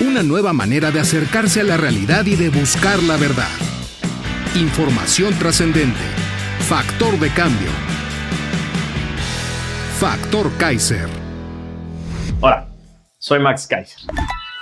Una nueva manera de acercarse a la realidad y de buscar la verdad. Información trascendente. Factor de cambio. Factor Kaiser. Hola, soy Max Kaiser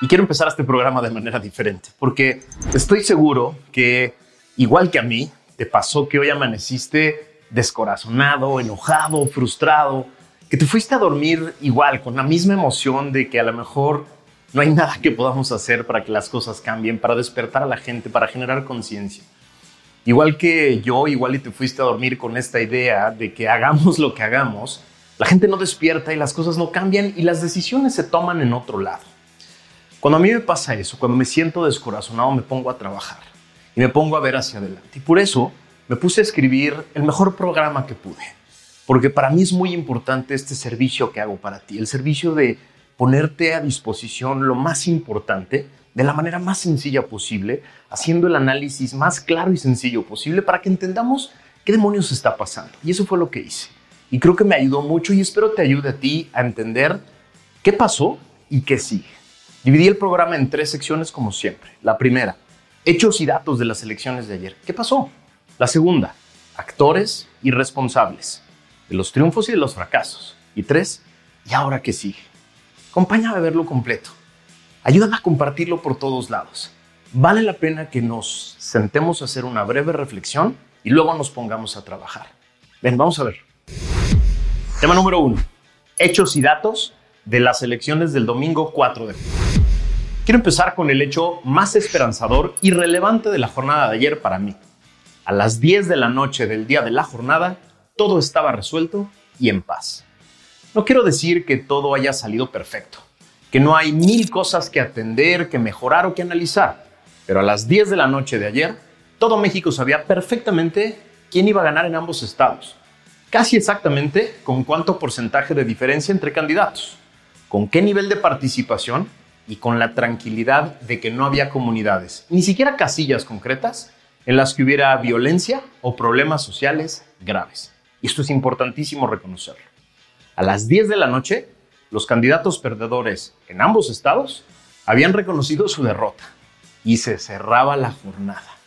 y quiero empezar este programa de manera diferente porque estoy seguro que, igual que a mí, te pasó que hoy amaneciste descorazonado, enojado, frustrado, que te fuiste a dormir igual, con la misma emoción de que a lo mejor no hay nada que podamos hacer para que las cosas cambien, para despertar a la gente, para generar conciencia. Igual que yo, igual y te fuiste a dormir con esta idea de que hagamos lo que hagamos, la gente no despierta y las cosas no cambian y las decisiones se toman en otro lado. Cuando a mí me pasa eso, cuando me siento descorazonado, me pongo a trabajar y me pongo a ver hacia adelante. Y por eso me puse a escribir el mejor programa que pude. Porque para mí es muy importante este servicio que hago para ti, el servicio de ponerte a disposición lo más importante de la manera más sencilla posible, haciendo el análisis más claro y sencillo posible para que entendamos qué demonios está pasando. Y eso fue lo que hice. Y creo que me ayudó mucho y espero te ayude a ti a entender qué pasó y qué sigue. Dividí el programa en tres secciones como siempre. La primera, hechos y datos de las elecciones de ayer. ¿Qué pasó? La segunda, actores y responsables de los triunfos y de los fracasos. Y tres, ¿y ahora qué sigue? Acompáñame a verlo completo. Ayúdame a compartirlo por todos lados. Vale la pena que nos sentemos a hacer una breve reflexión y luego nos pongamos a trabajar. Ven, vamos a ver. Tema número uno. Hechos y datos de las elecciones del domingo 4 de julio. Quiero empezar con el hecho más esperanzador y relevante de la jornada de ayer para mí. A las 10 de la noche del día de la jornada, todo estaba resuelto y en paz. No quiero decir que todo haya salido perfecto, que no hay mil cosas que atender, que mejorar o que analizar, pero a las 10 de la noche de ayer, todo México sabía perfectamente quién iba a ganar en ambos estados, casi exactamente con cuánto porcentaje de diferencia entre candidatos, con qué nivel de participación y con la tranquilidad de que no había comunidades, ni siquiera casillas concretas en las que hubiera violencia o problemas sociales graves. Y esto es importantísimo reconocerlo. A las 10 de la noche, los candidatos perdedores en ambos estados habían reconocido su derrota y se cerraba la jornada.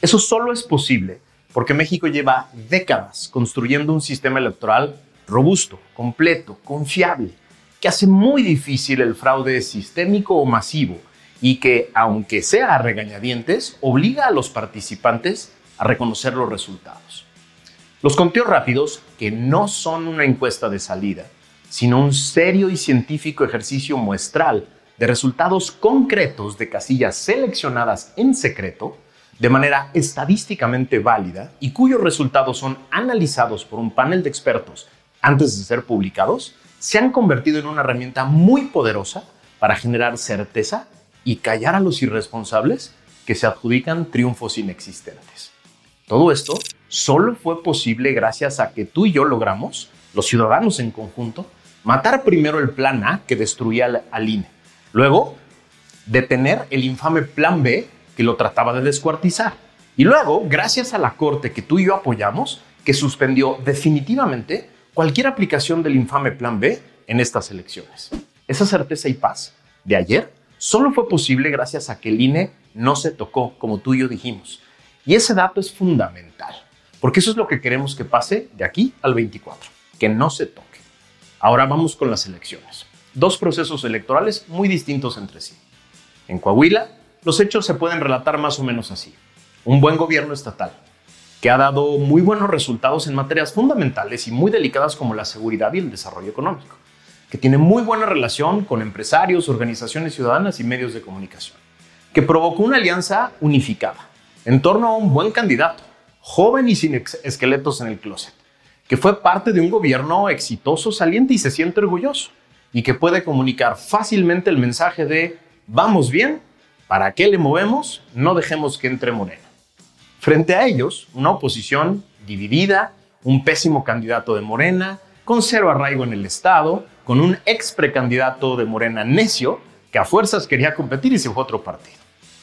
Eso solo es posible porque México lleva décadas construyendo un sistema electoral robusto, completo, confiable, que hace muy difícil el fraude sistémico o masivo y que, aunque sea a regañadientes, obliga a los participantes a reconocer los resultados. Los conteos rápidos, que no son una encuesta de salida, sino un serio y científico ejercicio muestral de resultados concretos de casillas seleccionadas en secreto, de manera estadísticamente válida y cuyos resultados son analizados por un panel de expertos antes de ser publicados, se han convertido en una herramienta muy poderosa para generar certeza y callar a los irresponsables que se adjudican triunfos inexistentes. Todo esto solo fue posible gracias a que tú y yo logramos, los ciudadanos en conjunto, matar primero el plan A que destruía al, INE. Luego, detener el infame plan B que lo trataba de descuartizar. Y luego, gracias a la Corte que tú y yo apoyamos, que suspendió definitivamente cualquier aplicación del infame plan B en estas elecciones. Esa certeza y paz de ayer solo fue posible gracias a que el INE no se tocó, como tú y yo dijimos. Y ese dato es fundamental, porque eso es lo que queremos que pase de aquí al 24, que no se toque. Ahora vamos con las elecciones. Dos procesos electorales muy distintos entre sí. En Coahuila, los hechos se pueden relatar más o menos así. Un buen gobierno estatal, que ha dado muy buenos resultados en materias fundamentales y muy delicadas como la seguridad y el desarrollo económico, que tiene muy buena relación con empresarios, organizaciones ciudadanas y medios de comunicación, que provocó una alianza unificada en torno a un buen candidato, joven y sin esqueletos en el closet, que fue parte de un gobierno exitoso, saliente y se siente orgulloso, y que puede comunicar fácilmente el mensaje de vamos bien, ¿para qué le movemos? No dejemos que entre Morena. Frente a ellos, una oposición dividida, un pésimo candidato de Morena, con cero arraigo en el Estado, con un ex precandidato de Morena necio que a fuerzas quería competir y se fue a otro partido.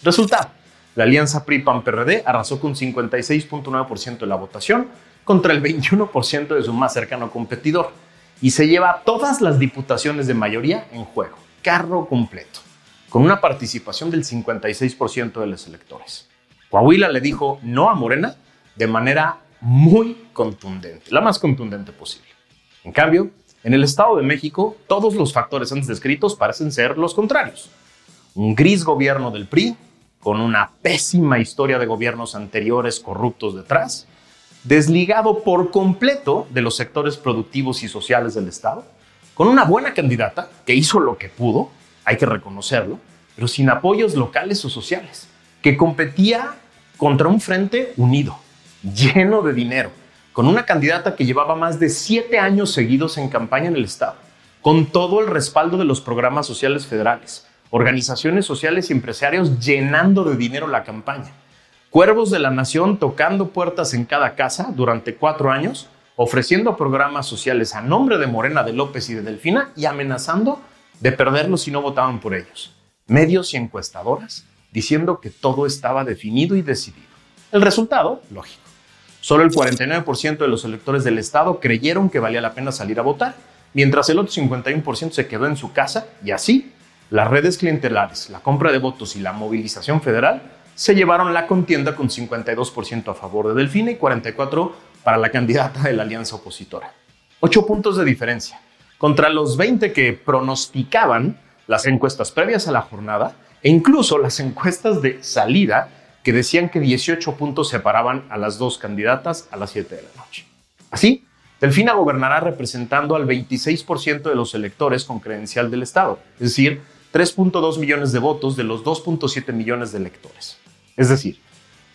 Resultado, la alianza PRI-PAN-PRD arrasó con 56.9% de la votación contra el 21% de su más cercano competidor y se lleva todas las diputaciones de mayoría en juego, carro completo, con una participación del 56% de los electores. Coahuila le dijo no a Morena de manera muy contundente, la más contundente posible. En cambio, en el Estado de México, todos los factores antes descritos parecen ser los contrarios. Un gris gobierno del PRI, con una pésima historia de gobiernos anteriores corruptos detrás, desligado por completo de los sectores productivos y sociales del Estado, con una buena candidata que hizo lo que pudo, hay que reconocerlo, pero sin apoyos locales o sociales, que competía contra un frente unido, lleno de dinero, con una candidata que llevaba más de siete años seguidos en campaña en el Estado, con todo el respaldo de los programas sociales federales, organizaciones sociales y empresarios llenando de dinero la campaña, cuervos de la nación tocando puertas en cada casa durante cuatro años, ofreciendo programas sociales a nombre de Morena de López y de Delfina y amenazando de perderlos si no votaban por ellos. Medios y encuestadoras diciendo que todo estaba definido y decidido. El resultado, lógico Solo el 49% de los electores del Estado creyeron que valía la pena salir a votar, mientras el otro 51% se quedó en su casa y así las redes clientelares, la compra de votos y la movilización federal se llevaron la contienda con 52% a favor de Delfina y 44% para la candidata de la alianza opositora. Ocho puntos de diferencia. Contra los 20 que pronosticaban las encuestas previas a la jornada e incluso las encuestas de salida que decían que 18 puntos separaban a las dos candidatas a las 7 de la noche. Así, Delfina gobernará representando al 26% de los electores con credencial del Estado, es decir, 3.2 millones de votos de los 2.7 millones de electores. Es decir,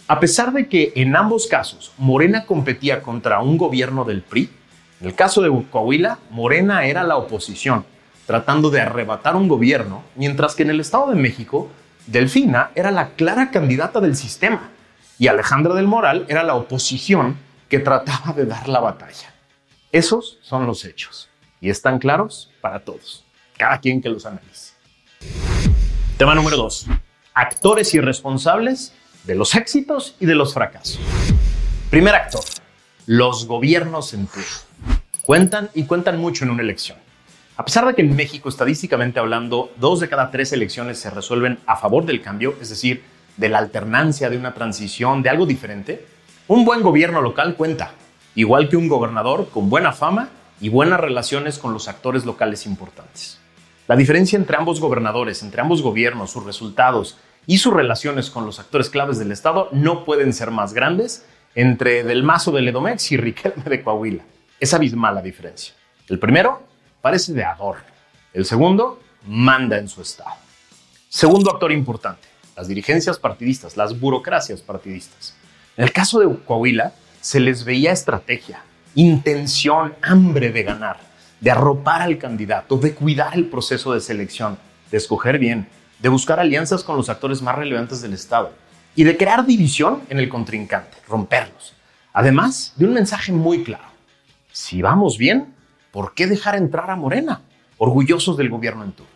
a pesar de que en ambos casos Morena competía contra un gobierno del PRI, en el caso de Coahuila, Morena era la oposición, tratando de arrebatar un gobierno, mientras que en el Estado de México Delfina era la clara candidata del sistema y Alejandra del Moral era la oposición que trataba de dar la batalla. Esos son los hechos y están claros para todos, cada quien que los analice. Tema número 2. Actores y responsables de los éxitos y de los fracasos. Primer actor, los gobiernos en turno. Cuentan y cuentan mucho en una elección. A pesar de que en México, estadísticamente hablando, dos de cada tres elecciones se resuelven a favor del cambio, es decir, de la alternancia, de una transición, de algo diferente, un buen gobierno local cuenta, igual que un gobernador con buena fama y buenas relaciones con los actores locales importantes. La diferencia entre ambos gobernadores, entre ambos gobiernos, sus resultados y sus relaciones con los actores claves del Estado no pueden ser más grandes entre Del Mazo de Ledomex y Riquelme de Coahuila. Es abismal la diferencia. El primero parece de adorno. El segundo manda en su estado. Segundo actor importante, las dirigencias partidistas, las burocracias partidistas. En el caso de Coahuila, se les veía estrategia, intención, hambre de ganar, de arropar al candidato, de cuidar el proceso de selección, de escoger bien, de buscar alianzas con los actores más relevantes del Estado y de crear división en el contrincante, romperlos. Además de un mensaje muy claro. Si vamos bien, ¿por qué dejar entrar a Morena? Orgullosos del gobierno en turno.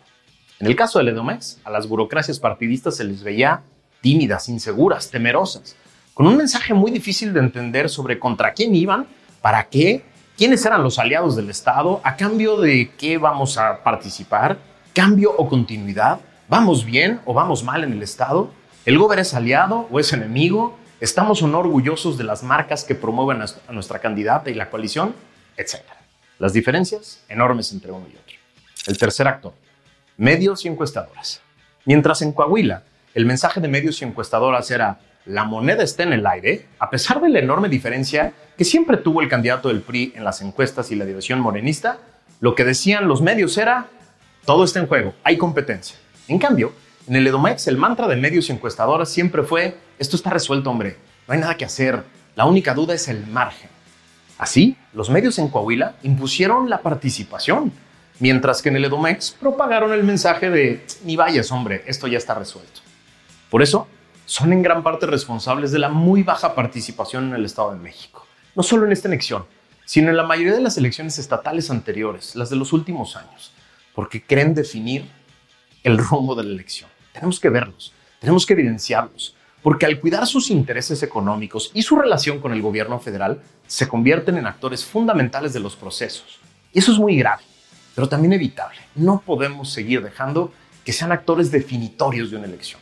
En el caso de Edomex, a las burocracias partidistas se les veía tímidas, inseguras, temerosas, con un mensaje muy difícil de entender sobre contra quién iban, para qué, quiénes eran los aliados del Estado, a cambio de qué vamos a participar, cambio o continuidad, vamos bien o vamos mal en el Estado, el gobierno es aliado o es enemigo, estamos o orgullosos de las marcas que promueven a nuestra candidata y la coalición, etcétera. Las diferencias enormes entre uno y otro. El tercer actor, medios y encuestadoras. Mientras en Coahuila el mensaje de medios y encuestadoras era la moneda está en el aire, a pesar de la enorme diferencia que siempre tuvo el candidato del PRI en las encuestas y la dirección morenista, lo que decían los medios era todo está en juego, hay competencia. En cambio, en el Edomex el mantra de medios y encuestadoras siempre fue esto está resuelto, hombre, no hay nada que hacer, la única duda es el margen. Así, los medios en Coahuila impusieron la participación, mientras que en el Edomex propagaron el mensaje de ni vayas, hombre, esto ya está resuelto. Por eso, son en gran parte responsables de la muy baja participación en el Estado de México. No solo en esta elección, sino en la mayoría de las elecciones estatales anteriores, las de los últimos años, porque creen definir el rumbo de la elección. Tenemos que verlos, tenemos que evidenciarlos, porque al cuidar sus intereses económicos y su relación con el gobierno federal, se convierten en actores fundamentales de los procesos. Y eso es muy grave, pero también evitable. No podemos seguir dejando que sean actores definitorios de una elección.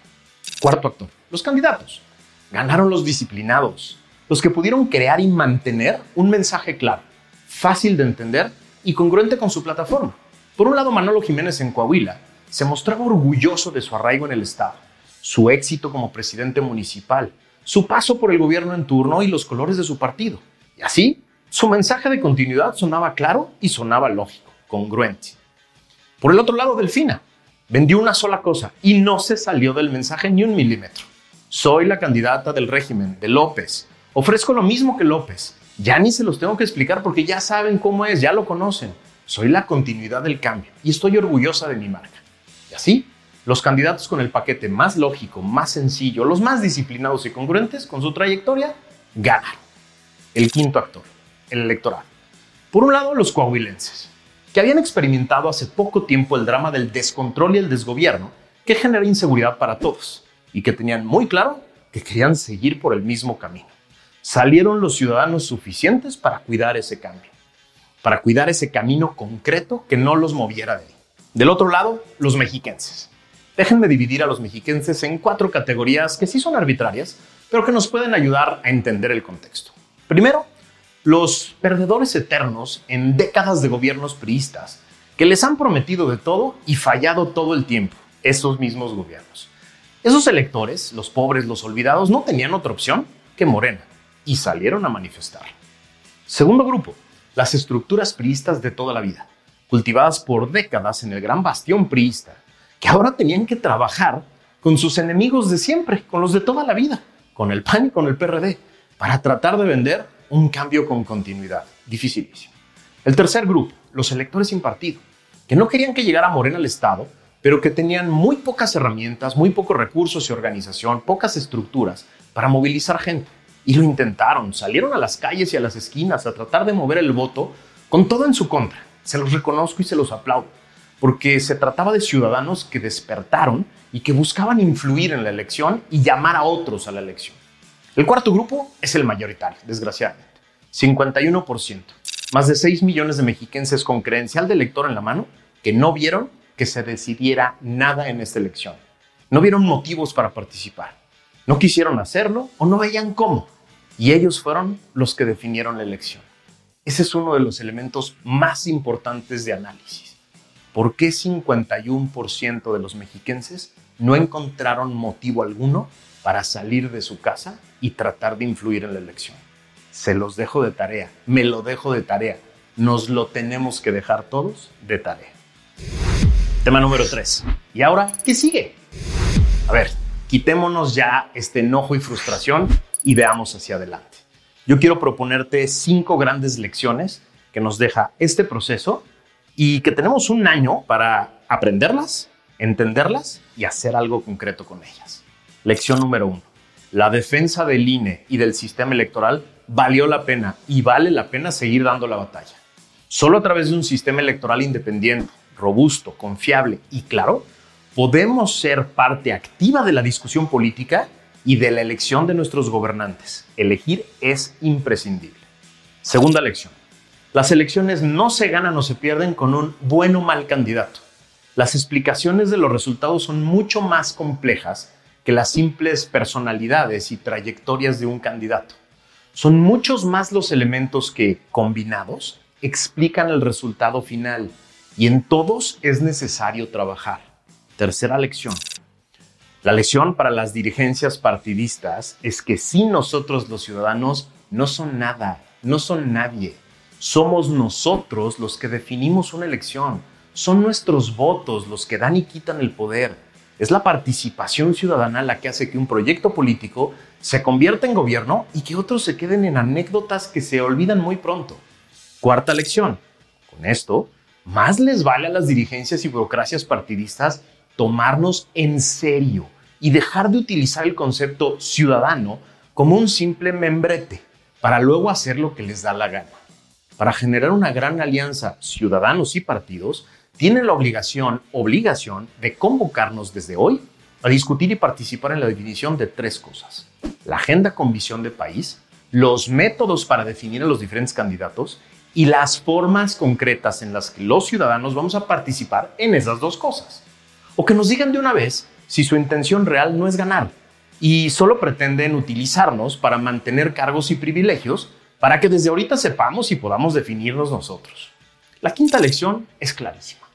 Cuarto actor, los candidatos. Ganaron los disciplinados, los que pudieron crear y mantener un mensaje claro, fácil de entender y congruente con su plataforma. Por un lado, Manolo Jiménez en Coahuila se mostraba orgulloso de su arraigo en el Estado, su éxito como presidente municipal, su paso por el gobierno en turno y los colores de su partido. Y así, su mensaje de continuidad sonaba claro y sonaba lógico, congruente. Por el otro lado, Delfina vendió una sola cosa y no se salió del mensaje ni un milímetro. Soy la candidata del régimen, de López. Ofrezco lo mismo que López. Ya ni se los tengo que explicar porque ya saben cómo es, ya lo conocen. Soy la continuidad del cambio y estoy orgullosa de mi marca. Y así, los candidatos con el paquete más lógico, más sencillo, los más disciplinados y congruentes con su trayectoria, ganan. El quinto actor, el electorado. Por un lado, los coahuilenses, que habían experimentado hace poco tiempo el drama del descontrol y el desgobierno que genera inseguridad para todos y que tenían muy claro que querían seguir por el mismo camino. Salieron los ciudadanos suficientes para cuidar ese cambio, para cuidar ese camino concreto que no los moviera de ahí. Del otro lado, los mexiquenses. Déjenme dividir a los mexiquenses en cuatro categorías que sí son arbitrarias, pero que nos pueden ayudar a entender el contexto. Primero, los perdedores eternos en décadas de gobiernos priistas que les han prometido de todo y fallado todo el tiempo, esos mismos gobiernos. Esos electores, los pobres, los olvidados, no tenían otra opción que Morena y salieron a manifestar. Segundo grupo, las estructuras priistas de toda la vida, cultivadas por décadas en el gran bastión priista, que ahora tenían que trabajar con sus enemigos de siempre, con los de toda la vida, con el PAN y con el PRD, para tratar de vender un cambio con continuidad. Dificilísimo. El tercer grupo, los electores sin partido, que no querían que llegara Morena al Estado pero que tenían muy pocas herramientas, muy pocos recursos y organización, pocas estructuras para movilizar gente. Y lo intentaron, salieron a las calles y a las esquinas a tratar de mover el voto con todo en su contra. Se los reconozco y se los aplaudo, porque se trataba de ciudadanos que despertaron y que buscaban influir en la elección y llamar a otros a la elección. El cuarto grupo es el mayoritario, desgraciadamente. 51%. Más de 6 millones de mexiquenses con credencial de elector en la mano que no vieron que se decidiera nada en esta elección. No vieron motivos para participar. No quisieron hacerlo o no veían cómo. Y ellos fueron los que definieron la elección. Ese es uno de los elementos más importantes de análisis. ¿Por qué 51% de los mexiquenses no encontraron motivo alguno para salir de su casa y tratar de influir en la elección? Se los dejo de tarea, me lo dejo de tarea, nos lo tenemos que dejar todos de tarea. Tema número 3. ¿Y ahora qué sigue? A ver, quitémonos ya este enojo y frustración y veamos hacia adelante. Yo quiero proponerte cinco grandes lecciones que nos deja este proceso y que tenemos un año para aprenderlas, entenderlas y hacer algo concreto con ellas. Lección número uno. La defensa del INE y del sistema electoral valió la pena y vale la pena seguir dando la batalla. Solo a través de un sistema electoral independiente, robusto, confiable y claro, podemos ser parte activa de la discusión política y de la elección de nuestros gobernantes. Elegir es imprescindible. Segunda lección. Las elecciones no se ganan o se pierden con un buen o mal candidato. Las explicaciones de los resultados son mucho más complejas que las simples personalidades y trayectorias de un candidato. Son muchos más los elementos que, combinados, explican el resultado final y en todos es necesario trabajar. Tercera lección. La lección para las dirigencias partidistas es que sin nosotros los ciudadanos no son nada, no son nadie. Somos nosotros los que definimos una elección. Son nuestros votos los que dan y quitan el poder. Es la participación ciudadana la que hace que un proyecto político se convierta en gobierno y que otros se queden en anécdotas que se olvidan muy pronto. Cuarta lección. Con esto, más les vale a las dirigencias y burocracias partidistas tomarnos en serio y dejar de utilizar el concepto ciudadano como un simple membrete para luego hacer lo que les da la gana. Para generar una gran alianza ciudadanos y partidos, tienen la obligación, obligación de convocarnos desde hoy a discutir y participar en la definición de tres cosas. La agenda con visión de país, los métodos para definir a los diferentes candidatos y las formas concretas en las que los ciudadanos vamos a participar en esas dos cosas. O que nos digan de una vez si su intención real no es ganar y solo pretenden utilizarnos para mantener cargos y privilegios para que desde ahorita sepamos y podamos definirnos nosotros. La quinta lección es clarísima.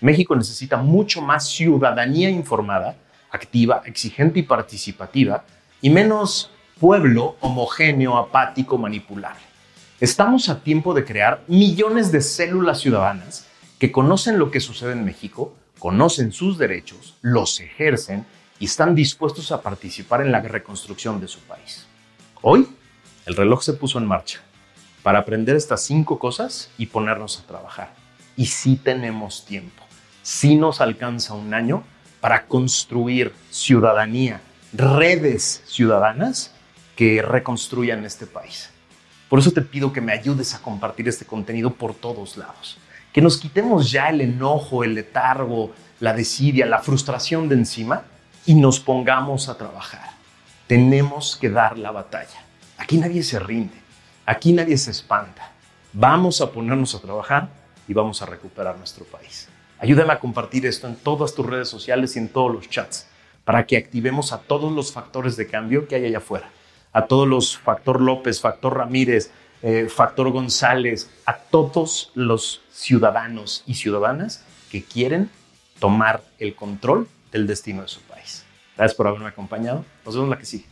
México necesita mucho más ciudadanía informada, activa, exigente y participativa, y menos pueblo homogéneo, apático, manipulable. Estamos a tiempo de crear millones de células ciudadanas que conocen lo que sucede en México, conocen sus derechos, los ejercen y están dispuestos a participar en la reconstrucción de su país. Hoy, el reloj se puso en marcha para aprender estas cinco cosas y ponernos a trabajar. Y sí tenemos tiempo, sí nos alcanza un año para construir ciudadanía, redes ciudadanas que reconstruyan este país. Por eso te pido que me ayudes a compartir este contenido por todos lados. Que nos quitemos ya el enojo, el letargo, la desidia, la frustración de encima y nos pongamos a trabajar. Tenemos que dar la batalla. Aquí nadie se rinde. Aquí nadie se espanta. Vamos a ponernos a trabajar y vamos a recuperar nuestro país. Ayúdame a compartir esto en todas tus redes sociales y en todos los chats para que activemos a todos los factores de cambio que hay allá afuera a todos los Factor López, Factor Ramírez, eh, Factor González, a todos los ciudadanos y ciudadanas que quieren tomar el control del destino de su país. Gracias por haberme acompañado. Nos vemos la que sigue.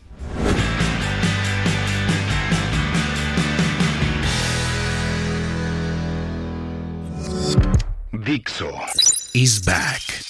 Dixo is back.